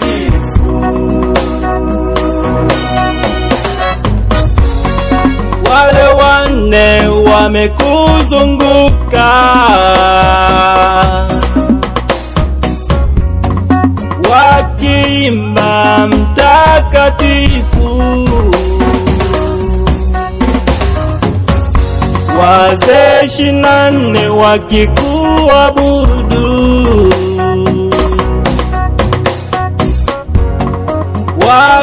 mahali patakatifu. wale wanne wamekuzunguka. Wakiimba mtakatifu. Wazee ishirini na nne wakikuabudu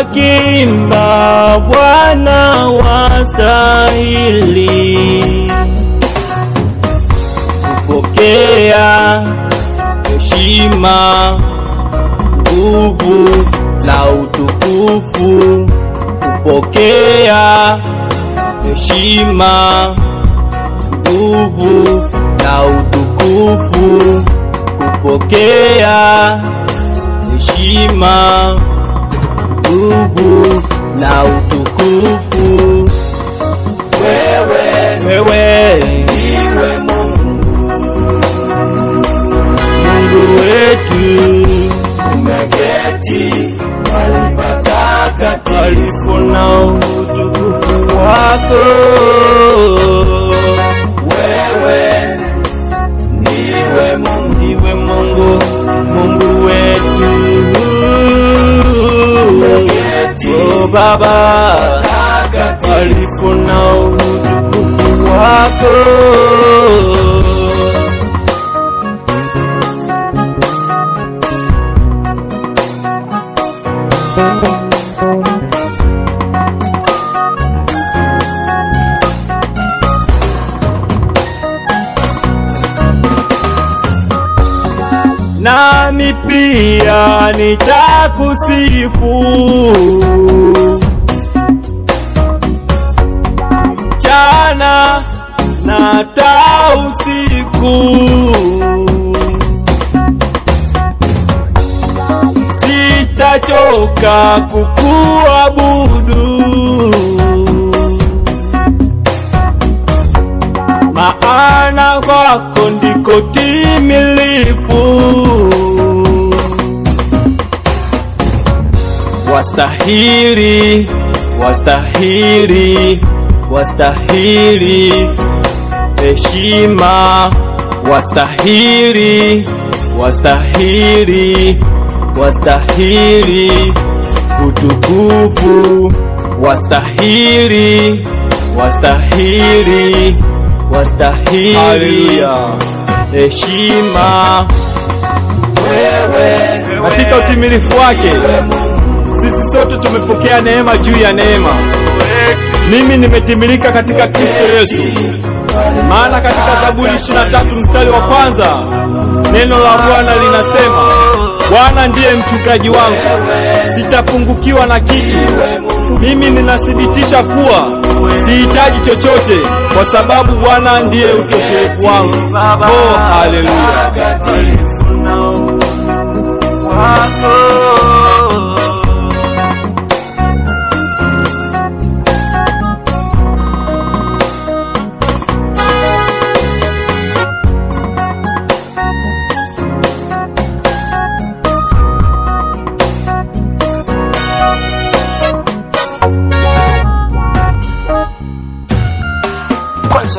wakiimba Bwana wastahili. Kupokea heshima, nguvu na utukufu, kupokea heshima, nguvu na utukufu, kupokea heshima nguvu na utukufu. Wewe Wewe ndiwe Mungu, Mungu wetu, umeketi mahali patakatifu. na utukufu wako. Baba, alifu na utukufu wako. Nami pia nitakusifu. Jana na hata usiku. Sitachoka kukuabudu. Maana kwako ndiko timilifu. Wastahili, wastahili, wastahili. Heshima, wastahili, wastahili, wastahili. Utukufu, wastahili, wastahili, wastahili. Heshima. Wewe katika utimilifu wake. Sisi sote tumepokea neema juu ya neema. Mimi nimetimilika katika Kristo Yesu. Maana katika Zaburi 23 mstari wa kwanza neno la Bwana linasema, Bwana ndiye mchungaji wangu, sitapungukiwa na kitu. Mimi ninathibitisha kuwa sihitaji chochote, kwa sababu Bwana ndiye utosherefu wangu. Oh, haleluya!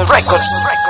Records.